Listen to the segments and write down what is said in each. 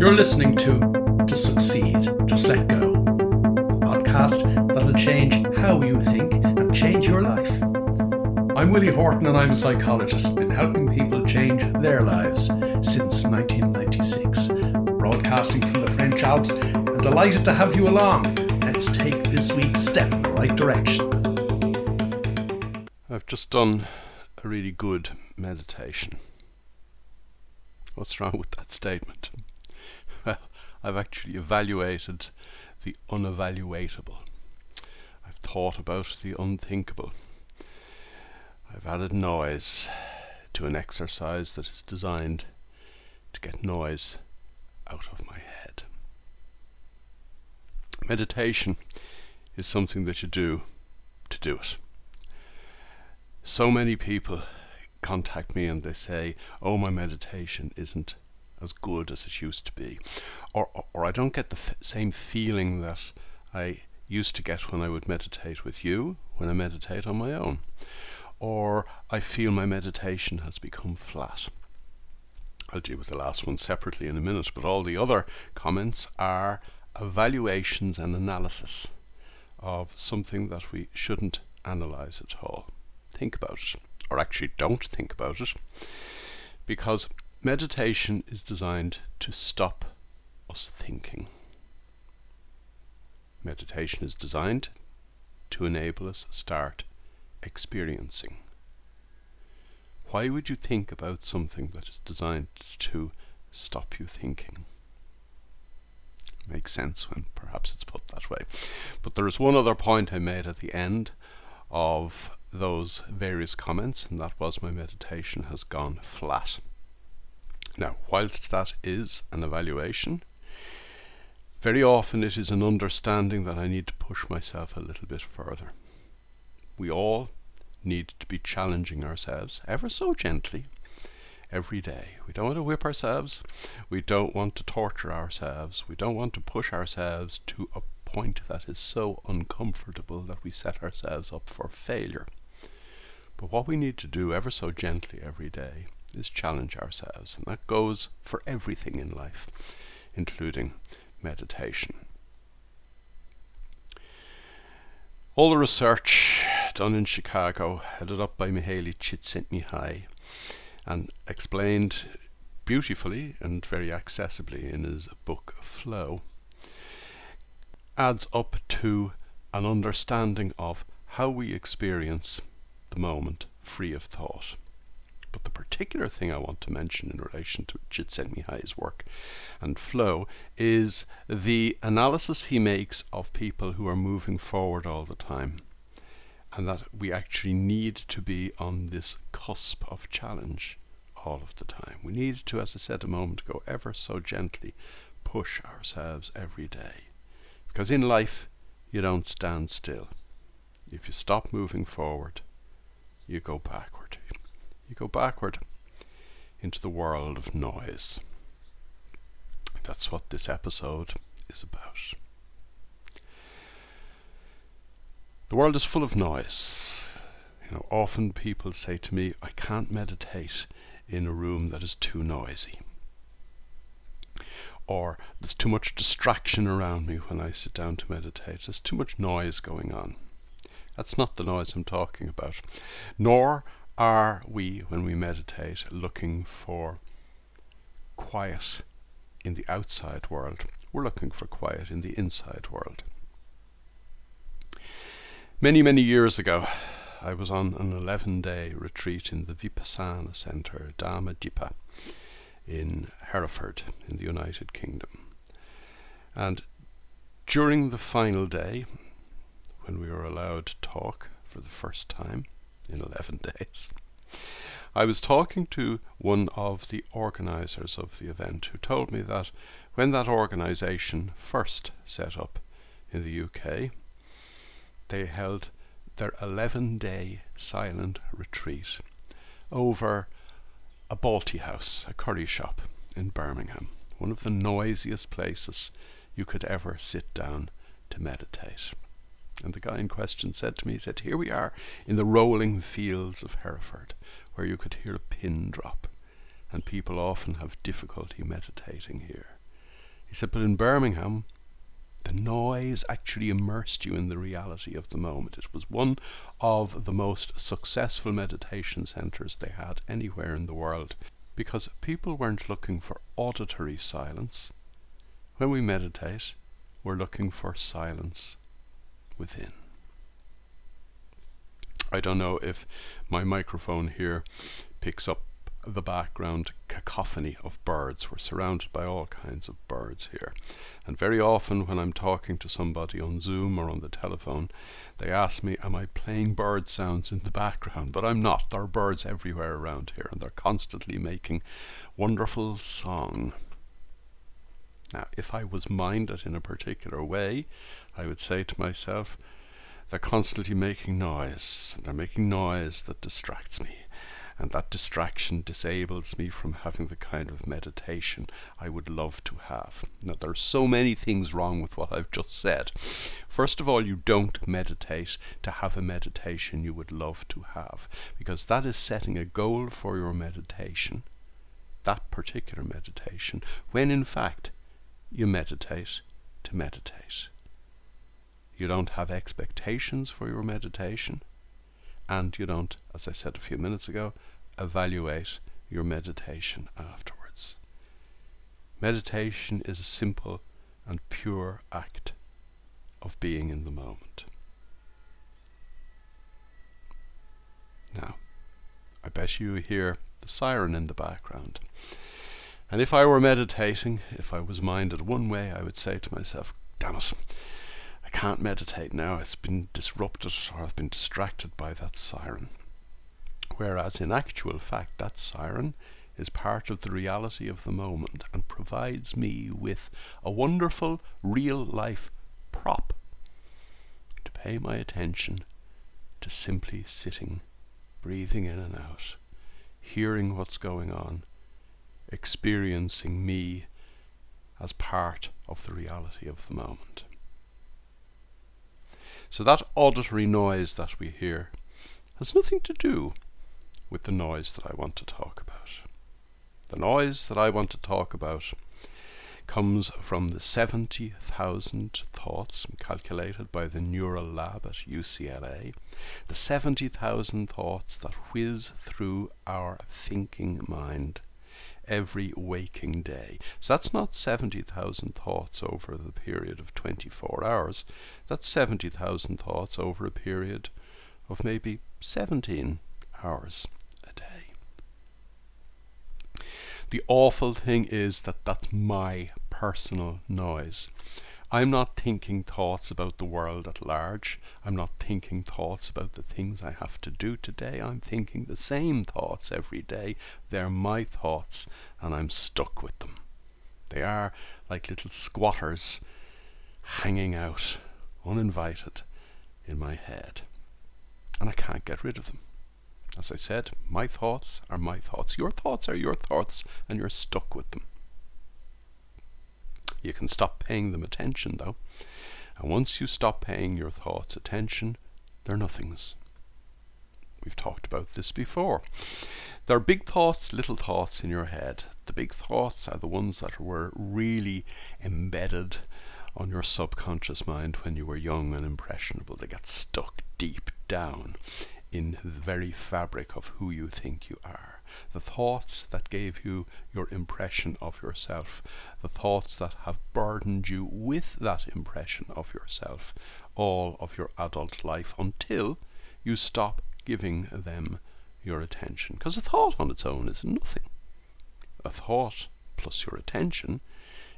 You're listening to To Succeed, Just Let Go, podcast that'll change how you think and change your life. I'm Willie Horton and I'm a psychologist, been helping people change their lives since 1996. Broadcasting from the French Alps and delighted to have you along. Let's take this week's step in the right direction. I've just done a really good meditation. What's wrong with that statement? I've actually evaluated the unevaluatable. I've thought about the unthinkable. I've added noise to an exercise that is designed to get noise out of my head. Meditation is something that you do to do it. So many people contact me and they say, "Oh, my meditation isn't as good as it used to be," or or I don't get the f- same feeling that I used to get when I would meditate with you, when I meditate on my own, or I feel my meditation has become flat. I'll deal with the last one separately in a minute, but all the other comments are evaluations and analysis of something that we shouldn't analyze at all. Think about it or actually don't think about it, because meditation is designed to stop us thinking. Meditation is designed to enable us to start experiencing. Why would you think about something that is designed to stop you thinking? Makes sense when perhaps it's put that way. But there is one other point I made at the end of those various comments, and that was my meditation has gone flat. Now, whilst that is an evaluation, very often it is an understanding that I need to push myself a little bit further. We all need to be challenging ourselves ever so gently every day. We don't want to whip ourselves. We don't want to torture ourselves. We don't want to push ourselves to a point that is so uncomfortable that we set ourselves up for failure. But what we need to do ever so gently every day is challenge ourselves, and that goes for everything in life, including meditation. All the research done in Chicago, headed up by Mihaly Csikszentmihalyi, and explained beautifully and very accessibly in his book Flow, adds up to an understanding of how we experience the moment free of thought. But the particular thing I want to mention in relation to Csikszentmihalyi's work and flow is the analysis he makes of people who are moving forward all the time. And that we actually need to be on this cusp of challenge all of the time. We need to, as I said a moment ago, ever so gently push ourselves every day. Because in life, you don't stand still. If you stop moving forward, you go backward. You go backward into the world of noise. That's what this episode is about. The world is full of noise. You know, often people say to me, I can't meditate in a room that is too noisy. Or there's too much distraction around me when I sit down to meditate. There's too much noise going on. That's not the noise I'm talking about. Nor are we, when we meditate, looking for quiet in the outside world. We're looking for quiet in the inside world. Many, many years ago, I was on an 11 day retreat in the Vipassana Center, Dhamma Dipa, in Hereford, in the United Kingdom. And during the final day, when we were allowed to talk for the first time in 11 days. I was talking to one of the organizers of the event who told me that when that organization first set up in the UK, they held their 11 day silent retreat over a Balti house, a curry shop in Birmingham, one of the noisiest places you could ever sit down to meditate. And the guy in question said to me, he said, Here we are in the rolling fields of Hereford, where you could hear a pin drop, and people often have difficulty meditating here. He said, but in Birmingham, the noise actually immersed you in the reality of the moment. It was one of the most successful meditation centers they had anywhere in the world because people weren't looking for auditory silence. When we meditate, we're looking for silence within. I don't know if my microphone here picks up the background cacophony of birds. We're surrounded by all kinds of birds here. And very often, when I'm talking to somebody on Zoom or on the telephone, they ask me, Am I playing bird sounds in the background? But I'm not. There are birds everywhere around here, and they're constantly making wonderful song. Now, if I was minded in a particular way, I would say to myself, they're constantly making noise, they're making noise that distracts me. And that distraction disables me from having the kind of meditation I would love to have. Now, there are so many things wrong with what I've just said. First of all, you don't meditate to have a meditation you would love to have, because that is setting a goal for your meditation, that particular meditation, when in fact you meditate to meditate. You don't have expectations for your meditation, and you don't, as I said a few minutes ago, evaluate your meditation afterwards. Meditation is a simple and pure act of being in the moment. Now, I bet you hear the siren in the background. And if I were meditating, if I was minded one way, I would say to myself, damn it, I can't meditate now. It's been disrupted or I've been distracted by that siren. Whereas in actual fact, that siren is part of the reality of the moment and provides me with a wonderful real life prop to pay my attention to simply sitting, breathing in and out, hearing what's going on, experiencing me as part of the reality of the moment. So that auditory noise that we hear has nothing to do with the noise that I want to talk about. The noise that I want to talk about comes from the 70,000 thoughts calculated by the Neural Lab at UCLA, the 70,000 thoughts that whiz through our thinking mind every waking day. So that's not 70,000 thoughts over the period of 24 hours. That's 70,000 thoughts over a period of maybe 17 hours a day. The awful thing is that that's my personal noise. I'm not thinking thoughts about the world at large. I'm not thinking thoughts about the things I have to do today. I'm thinking the same thoughts every day. They're my thoughts, and I'm stuck with them. They are like little squatters hanging out, uninvited, in my head. And I can't get rid of them. As I said, my thoughts are my thoughts. Your thoughts are your thoughts, and you're stuck with them. You can stop paying them attention, though. And once you stop paying your thoughts attention, they're nothings. We've talked about this before. There are big thoughts, little thoughts in your head. The big thoughts are the ones that were really embedded on your subconscious mind when you were young and impressionable. They get stuck deep down in the very fabric of who you think you are the thoughts that gave you your impression of yourself, the thoughts that have burdened you with that impression of yourself all of your adult life until you stop giving them your attention. Because a thought on its own is nothing. A thought plus your attention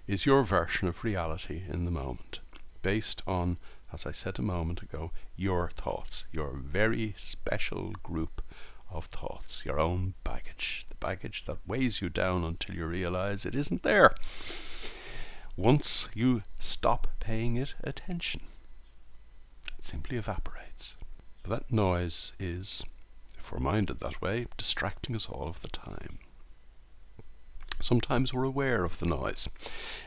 is your version of reality in the moment, based on, as I said a moment ago, your thoughts, your very special group of thoughts, your own baggage, the baggage that weighs you down until you realize it isn't there. Once you stop paying it attention, it simply evaporates. But that noise is, if we're minded that way, distracting us all of the time. Sometimes we're aware of the noise.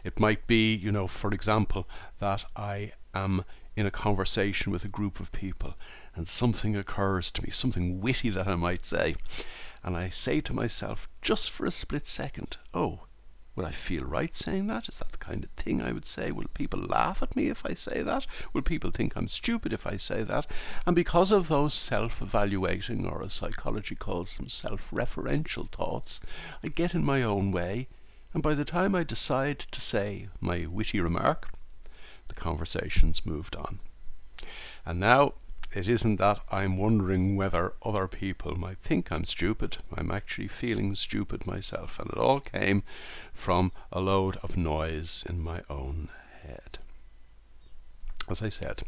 It might be, you know, for example, that I am in a conversation with a group of people and something occurs to me, something witty that I might say, and I say to myself just for a split second, oh, Would I feel right saying that? Is that the kind of thing I would say? Will people laugh at me if I say that? Will people think I'm stupid if I say that? And because of those self evaluating, or as psychology calls them, self referential thoughts, I get in my own way, and by the time I decide to say my witty remark, the conversation's moved on. And now it isn't that I'm wondering whether other people might think I'm stupid. I'm actually feeling stupid myself, and it all came from a load of noise in my own head. As I said,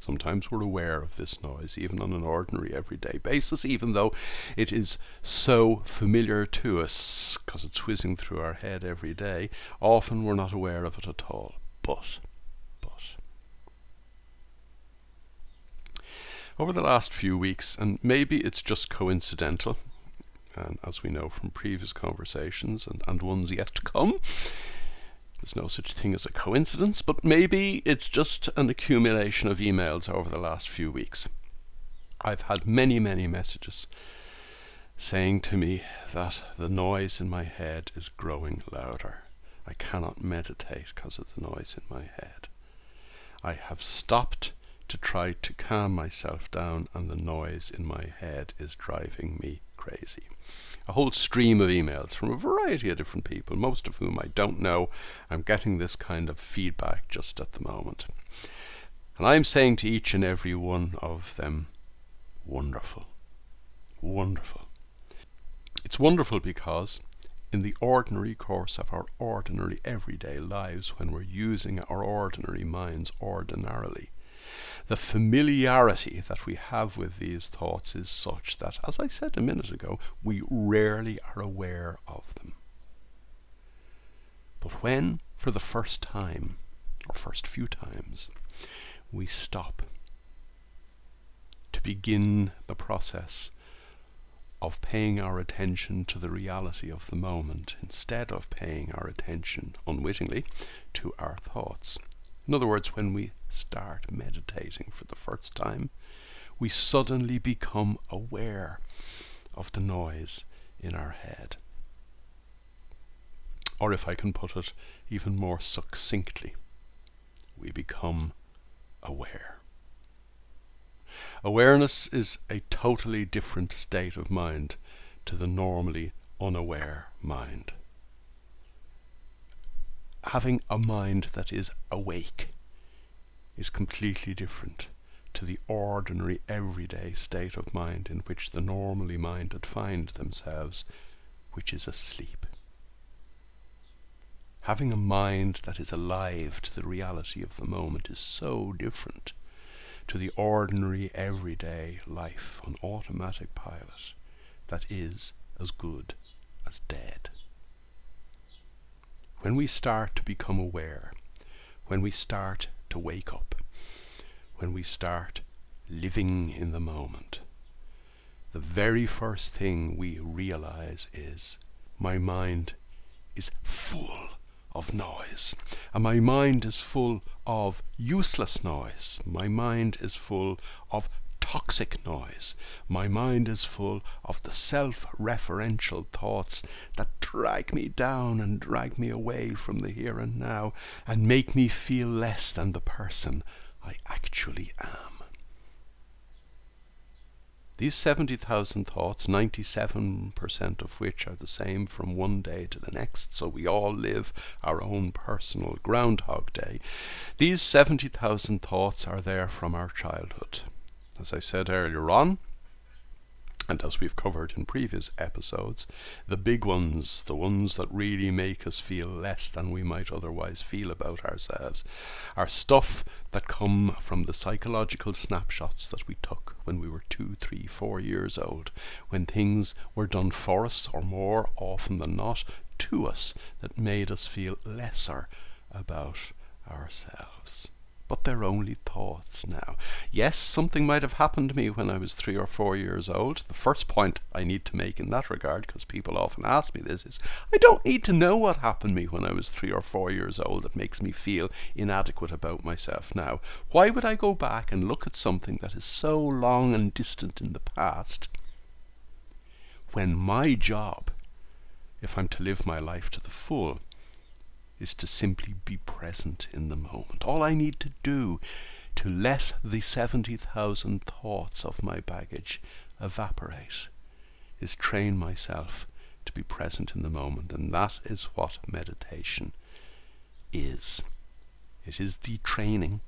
sometimes we're aware of this noise, even on an ordinary everyday basis, even though it is so familiar to us because it's whizzing through our head every day. Often we're not aware of it at all. But over the last few weeks, and maybe it's just coincidental, and as we know from previous conversations and, and ones yet to come, there's no such thing as a coincidence, but maybe it's just an accumulation of emails over the last few weeks. I've had many, many messages saying to me that the noise in my head is growing louder. I cannot meditate because of the noise in my head. I have stopped to try to calm myself down, and the noise in my head is driving me crazy. A whole stream of emails from a variety of different people, most of whom I don't know. I'm getting this kind of feedback just at the moment. And I'm saying to each and every one of them, wonderful. Wonderful. It's wonderful because in the ordinary course of our ordinary everyday lives, when we're using our ordinary minds ordinarily, the familiarity that we have with these thoughts is such that, as I said a minute ago, we rarely are aware of them. But when, for the first time, or first few times, we stop to begin the process of paying our attention to the reality of the moment instead of paying our attention unwittingly to our thoughts. In other words, when we start meditating for the first time, we suddenly become aware of the noise in our head. Or if I can put it even more succinctly, we become aware. Awareness is a totally different state of mind to the normally unaware mind having a mind that is awake is completely different to the ordinary everyday state of mind in which the normally minded find themselves, which is asleep. Having a mind that is alive to the reality of the moment is so different to the ordinary everyday life on automatic pilot that is as good as dead when we start to become aware, when we start to wake up, when we start living in the moment, the very first thing we realize is my mind is full of noise. And my mind is full of useless noise. My mind is full of toxic noise. My mind is full of the self referential thoughts that drag me down and drag me away from the here and now and make me feel less than the person I actually am. These 70,000 thoughts, 97% of which are the same from one day to the next, so we all live our own personal Groundhog Day, these 70,000 thoughts are there from our childhood as I said earlier on, and as we've covered in previous episodes, the big ones, the ones that really make us feel less than we might otherwise feel about ourselves, are stuff that come from the psychological snapshots that we took when we were two, three, four years old, when things were done for us, or more often than not, to us, that made us feel lesser about ourselves but they're only thoughts now. Yes, something might have happened to me when I was three or four years old. The first point I need to make in that regard, because people often ask me this, is I don't need to know what happened to me when I was three or four years old that makes me feel inadequate about myself now. Why would I go back and look at something that is so long and distant in the past when my job, if I'm to live my life to the full, is to simply be present in the moment. All I need to do to let the 70,000 thoughts of my baggage evaporate is train myself to be present in the moment. And that is what meditation is. It is the training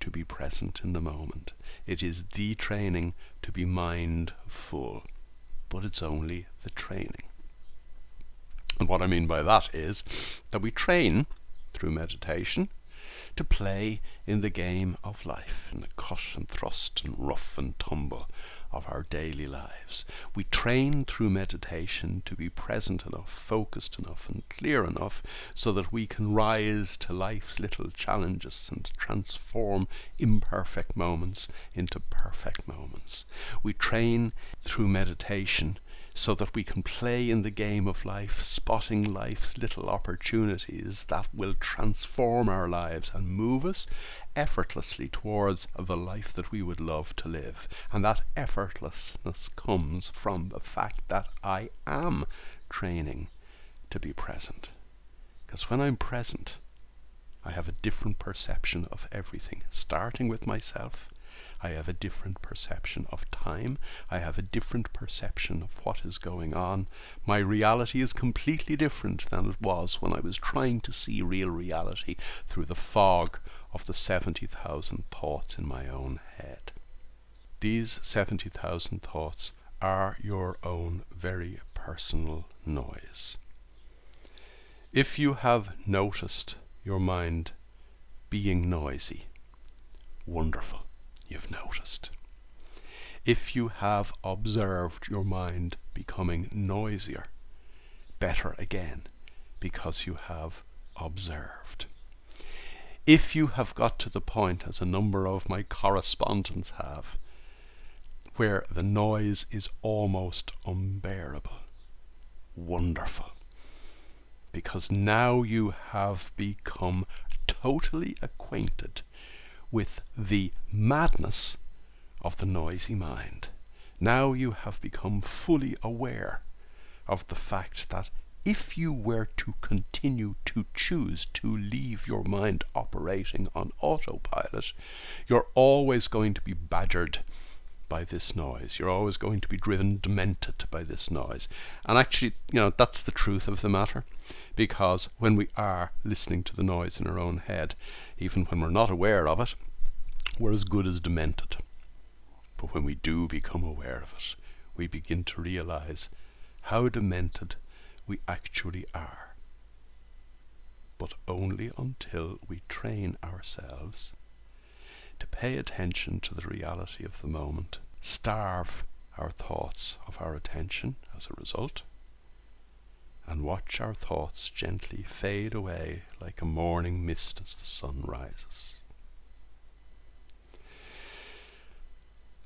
to be present in the moment. It is the training to be mindful. But it's only the training. And what I mean by that is that we train through meditation to play in the game of life, in the cut and thrust and rough and tumble of our daily lives. We train through meditation to be present enough, focused enough, and clear enough so that we can rise to life's little challenges and transform imperfect moments into perfect moments. We train through meditation so that we can play in the game of life, spotting life's little opportunities that will transform our lives and move us effortlessly towards the life that we would love to live. And that effortlessness comes from the fact that I am training to be present. Because when I'm present, I have a different perception of everything, starting with myself I have a different perception of time. I have a different perception of what is going on. My reality is completely different than it was when I was trying to see real reality through the fog of the 70,000 thoughts in my own head. These 70,000 thoughts are your own very personal noise. If you have noticed your mind being noisy, wonderful you've noticed. If you have observed your mind becoming noisier, better again, because you have observed. If you have got to the point, as a number of my correspondents have, where the noise is almost unbearable, wonderful. Because now you have become totally acquainted with the madness of the noisy mind. Now you have become fully aware of the fact that if you were to continue to choose to leave your mind operating on autopilot, you're always going to be badgered by this noise. You're always going to be driven demented by this noise. And actually, you know, that's the truth of the matter. Because when we are listening to the noise in our own head, even when we're not aware of it, we're as good as demented. But when we do become aware of it, we begin to realize how demented we actually are. But only until we train ourselves to pay attention to the reality of the moment, starve our thoughts of our attention as a result, and watch our thoughts gently fade away like a morning mist as the sun rises.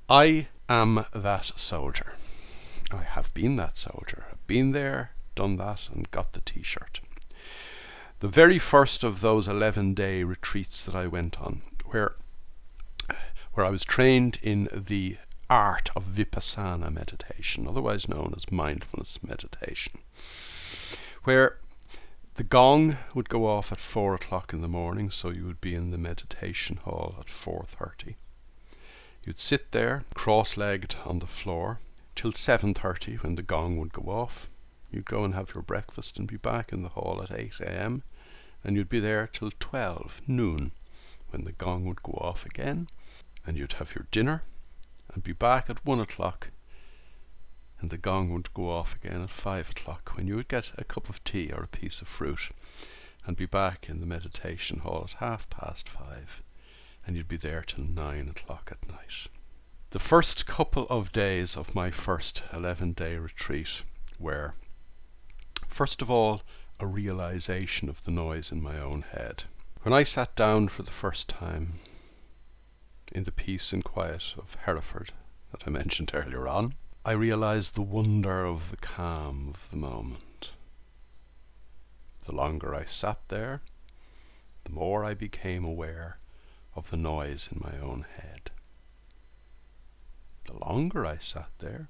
I am that soldier. I have been that soldier. I've been there, done that, and got the t shirt. The very first of those 11 day retreats that I went on, where where I was trained in the art of vipassana meditation, otherwise known as mindfulness meditation, where the gong would go off at four o'clock in the morning, so you would be in the meditation hall at four thirty. You'd sit there, cross-legged on the floor, till seven thirty, when the gong would go off. You'd go and have your breakfast and be back in the hall at eight a.m. and you'd be there till twelve noon, when the gong would go off again and you'd have your dinner and be back at one o'clock and the gong would go off again at five o'clock when you would get a cup of tea or a piece of fruit and be back in the meditation hall at half past five and you'd be there till nine o'clock at night. The first couple of days of my first 11 day retreat were, first of all, a realization of the noise in my own head. When I sat down for the first time, in the peace and quiet of Hereford that I mentioned earlier on, I realized the wonder of the calm of the moment. The longer I sat there, the more I became aware of the noise in my own head. The longer I sat there,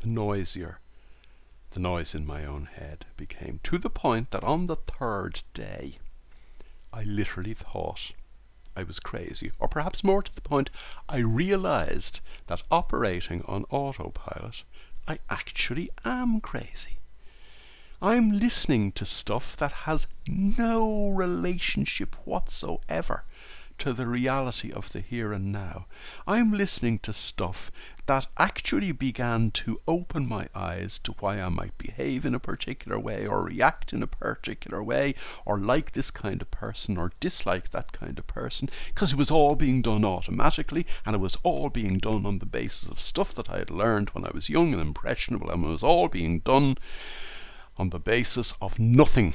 the noisier the noise in my own head became, to the point that on the third day I literally thought I was crazy. Or perhaps more to the point, I realized that operating on autopilot, I actually am crazy. I'm listening to stuff that has no relationship whatsoever to the reality of the here and now. I'm listening to stuff that actually began to open my eyes to why I might behave in a particular way or react in a particular way or like this kind of person or dislike that kind of person because it was all being done automatically and it was all being done on the basis of stuff that I had learned when I was young and impressionable and it was all being done on the basis of nothing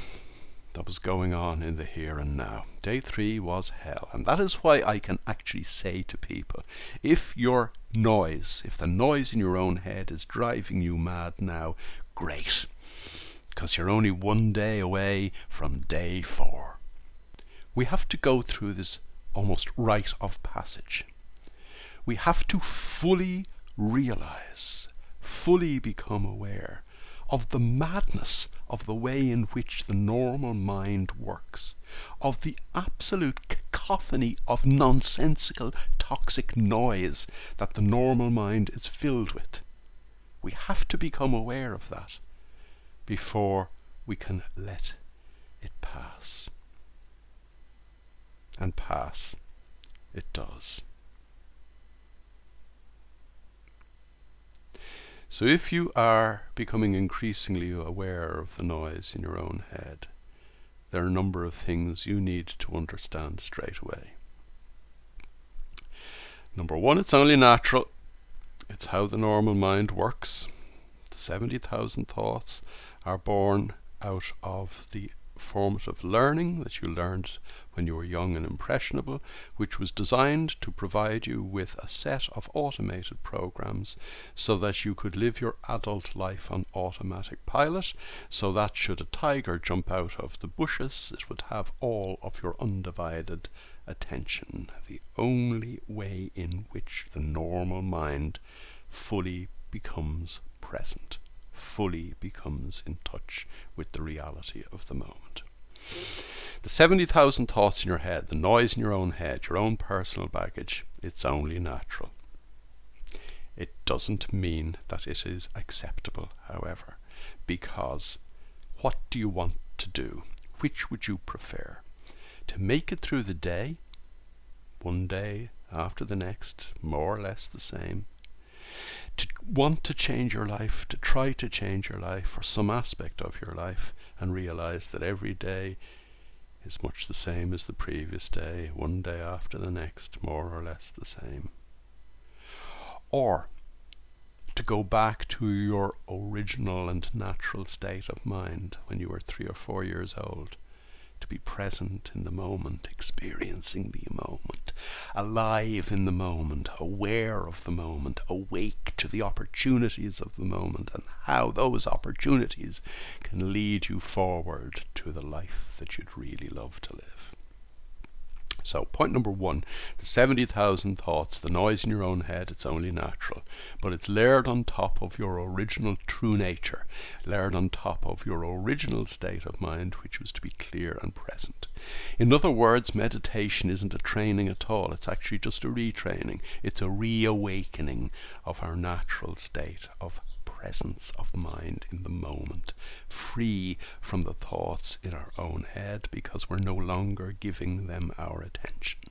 that was going on in the here and now. Day three was hell. And that is why I can actually say to people if your noise, if the noise in your own head is driving you mad now, great. Because you're only one day away from day four. We have to go through this almost rite of passage. We have to fully realize, fully become aware of the madness of the way in which the normal mind works, of the absolute cacophony of nonsensical, toxic noise that the normal mind is filled with. We have to become aware of that before we can let it pass. And pass it does. So if you are becoming increasingly aware of the noise in your own head, there are a number of things you need to understand straight away. Number one, it's only natural. It's how the normal mind works. The 70,000 thoughts are born out of the formative learning that you learned when you were young and impressionable, which was designed to provide you with a set of automated programs so that you could live your adult life on automatic pilot, so that should a tiger jump out of the bushes, it would have all of your undivided attention. The only way in which the normal mind fully becomes present fully becomes in touch with the reality of the moment. The 70,000 thoughts in your head, the noise in your own head, your own personal baggage, it's only natural. It doesn't mean that it is acceptable, however, because what do you want to do? Which would you prefer? To make it through the day, one day after the next, more or less the same, to want to change your life, to try to change your life or some aspect of your life, and realize that every day is much the same as the previous day, one day after the next, more or less the same. Or to go back to your original and natural state of mind when you were three or four years old be present in the moment, experiencing the moment, alive in the moment, aware of the moment, awake to the opportunities of the moment, and how those opportunities can lead you forward to the life that you'd really love to live. So, point number one the 70,000 thoughts, the noise in your own head, it's only natural. But it's layered on top of your original true nature, layered on top of your original state of mind, which was to be clear and present. In other words, meditation isn't a training at all, it's actually just a retraining. It's a reawakening of our natural state of presence of mind in the moment, free from the thoughts in our own head because we're no longer giving them our attention.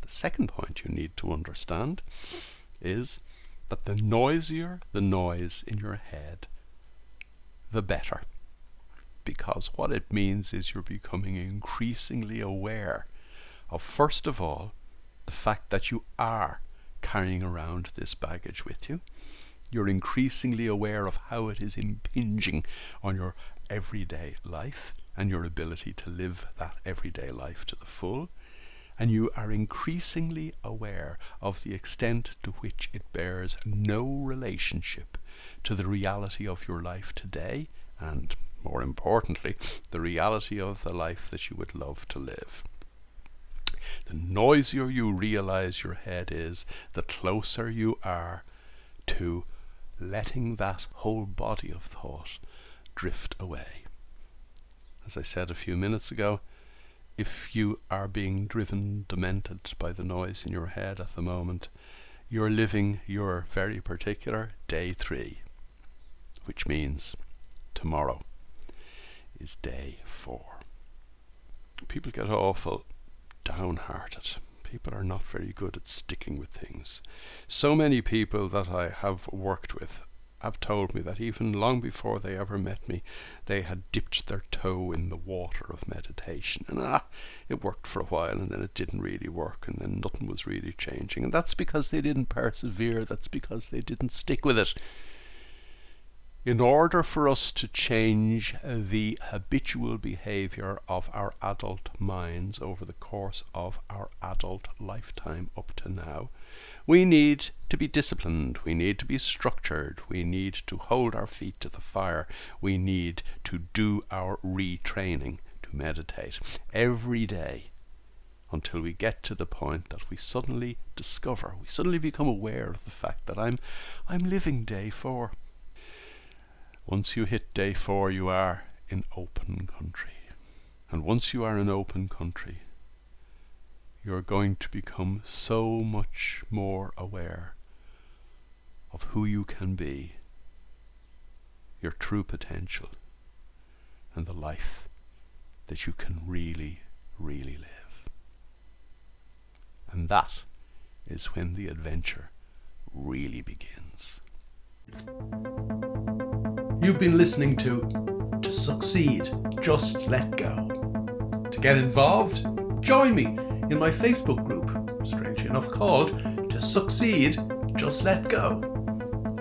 The second point you need to understand is that the noisier the noise in your head, the better. Because what it means is you're becoming increasingly aware of, first of all, the fact that you are carrying around this baggage with you you're increasingly aware of how it is impinging on your everyday life and your ability to live that everyday life to the full. And you are increasingly aware of the extent to which it bears no relationship to the reality of your life today and, more importantly, the reality of the life that you would love to live. The noisier you realize your head is, the closer you are to letting that whole body of thought drift away. As I said a few minutes ago, if you are being driven demented by the noise in your head at the moment, you're living your very particular day three, which means tomorrow is day four. People get awful downhearted. People are not very good at sticking with things. So many people that I have worked with have told me that even long before they ever met me, they had dipped their toe in the water of meditation. And ah, it worked for a while, and then it didn't really work, and then nothing was really changing. And that's because they didn't persevere, that's because they didn't stick with it. In order for us to change the habitual behavior of our adult minds over the course of our adult lifetime up to now, we need to be disciplined, we need to be structured, we need to hold our feet to the fire, we need to do our retraining to meditate every day until we get to the point that we suddenly discover, we suddenly become aware of the fact that I'm I'm living day 4. Once you hit day 4 you are in open country. And once you are in open country, you're going to become so much more aware of who you can be, your true potential, and the life that you can really, really live. And that is when the adventure really begins. You've been listening to To Succeed, Just Let Go. To get involved, join me in my Facebook group, strangely enough called To Succeed, Just Let Go.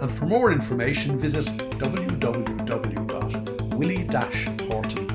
And for more information, visit www.willie-horton.com.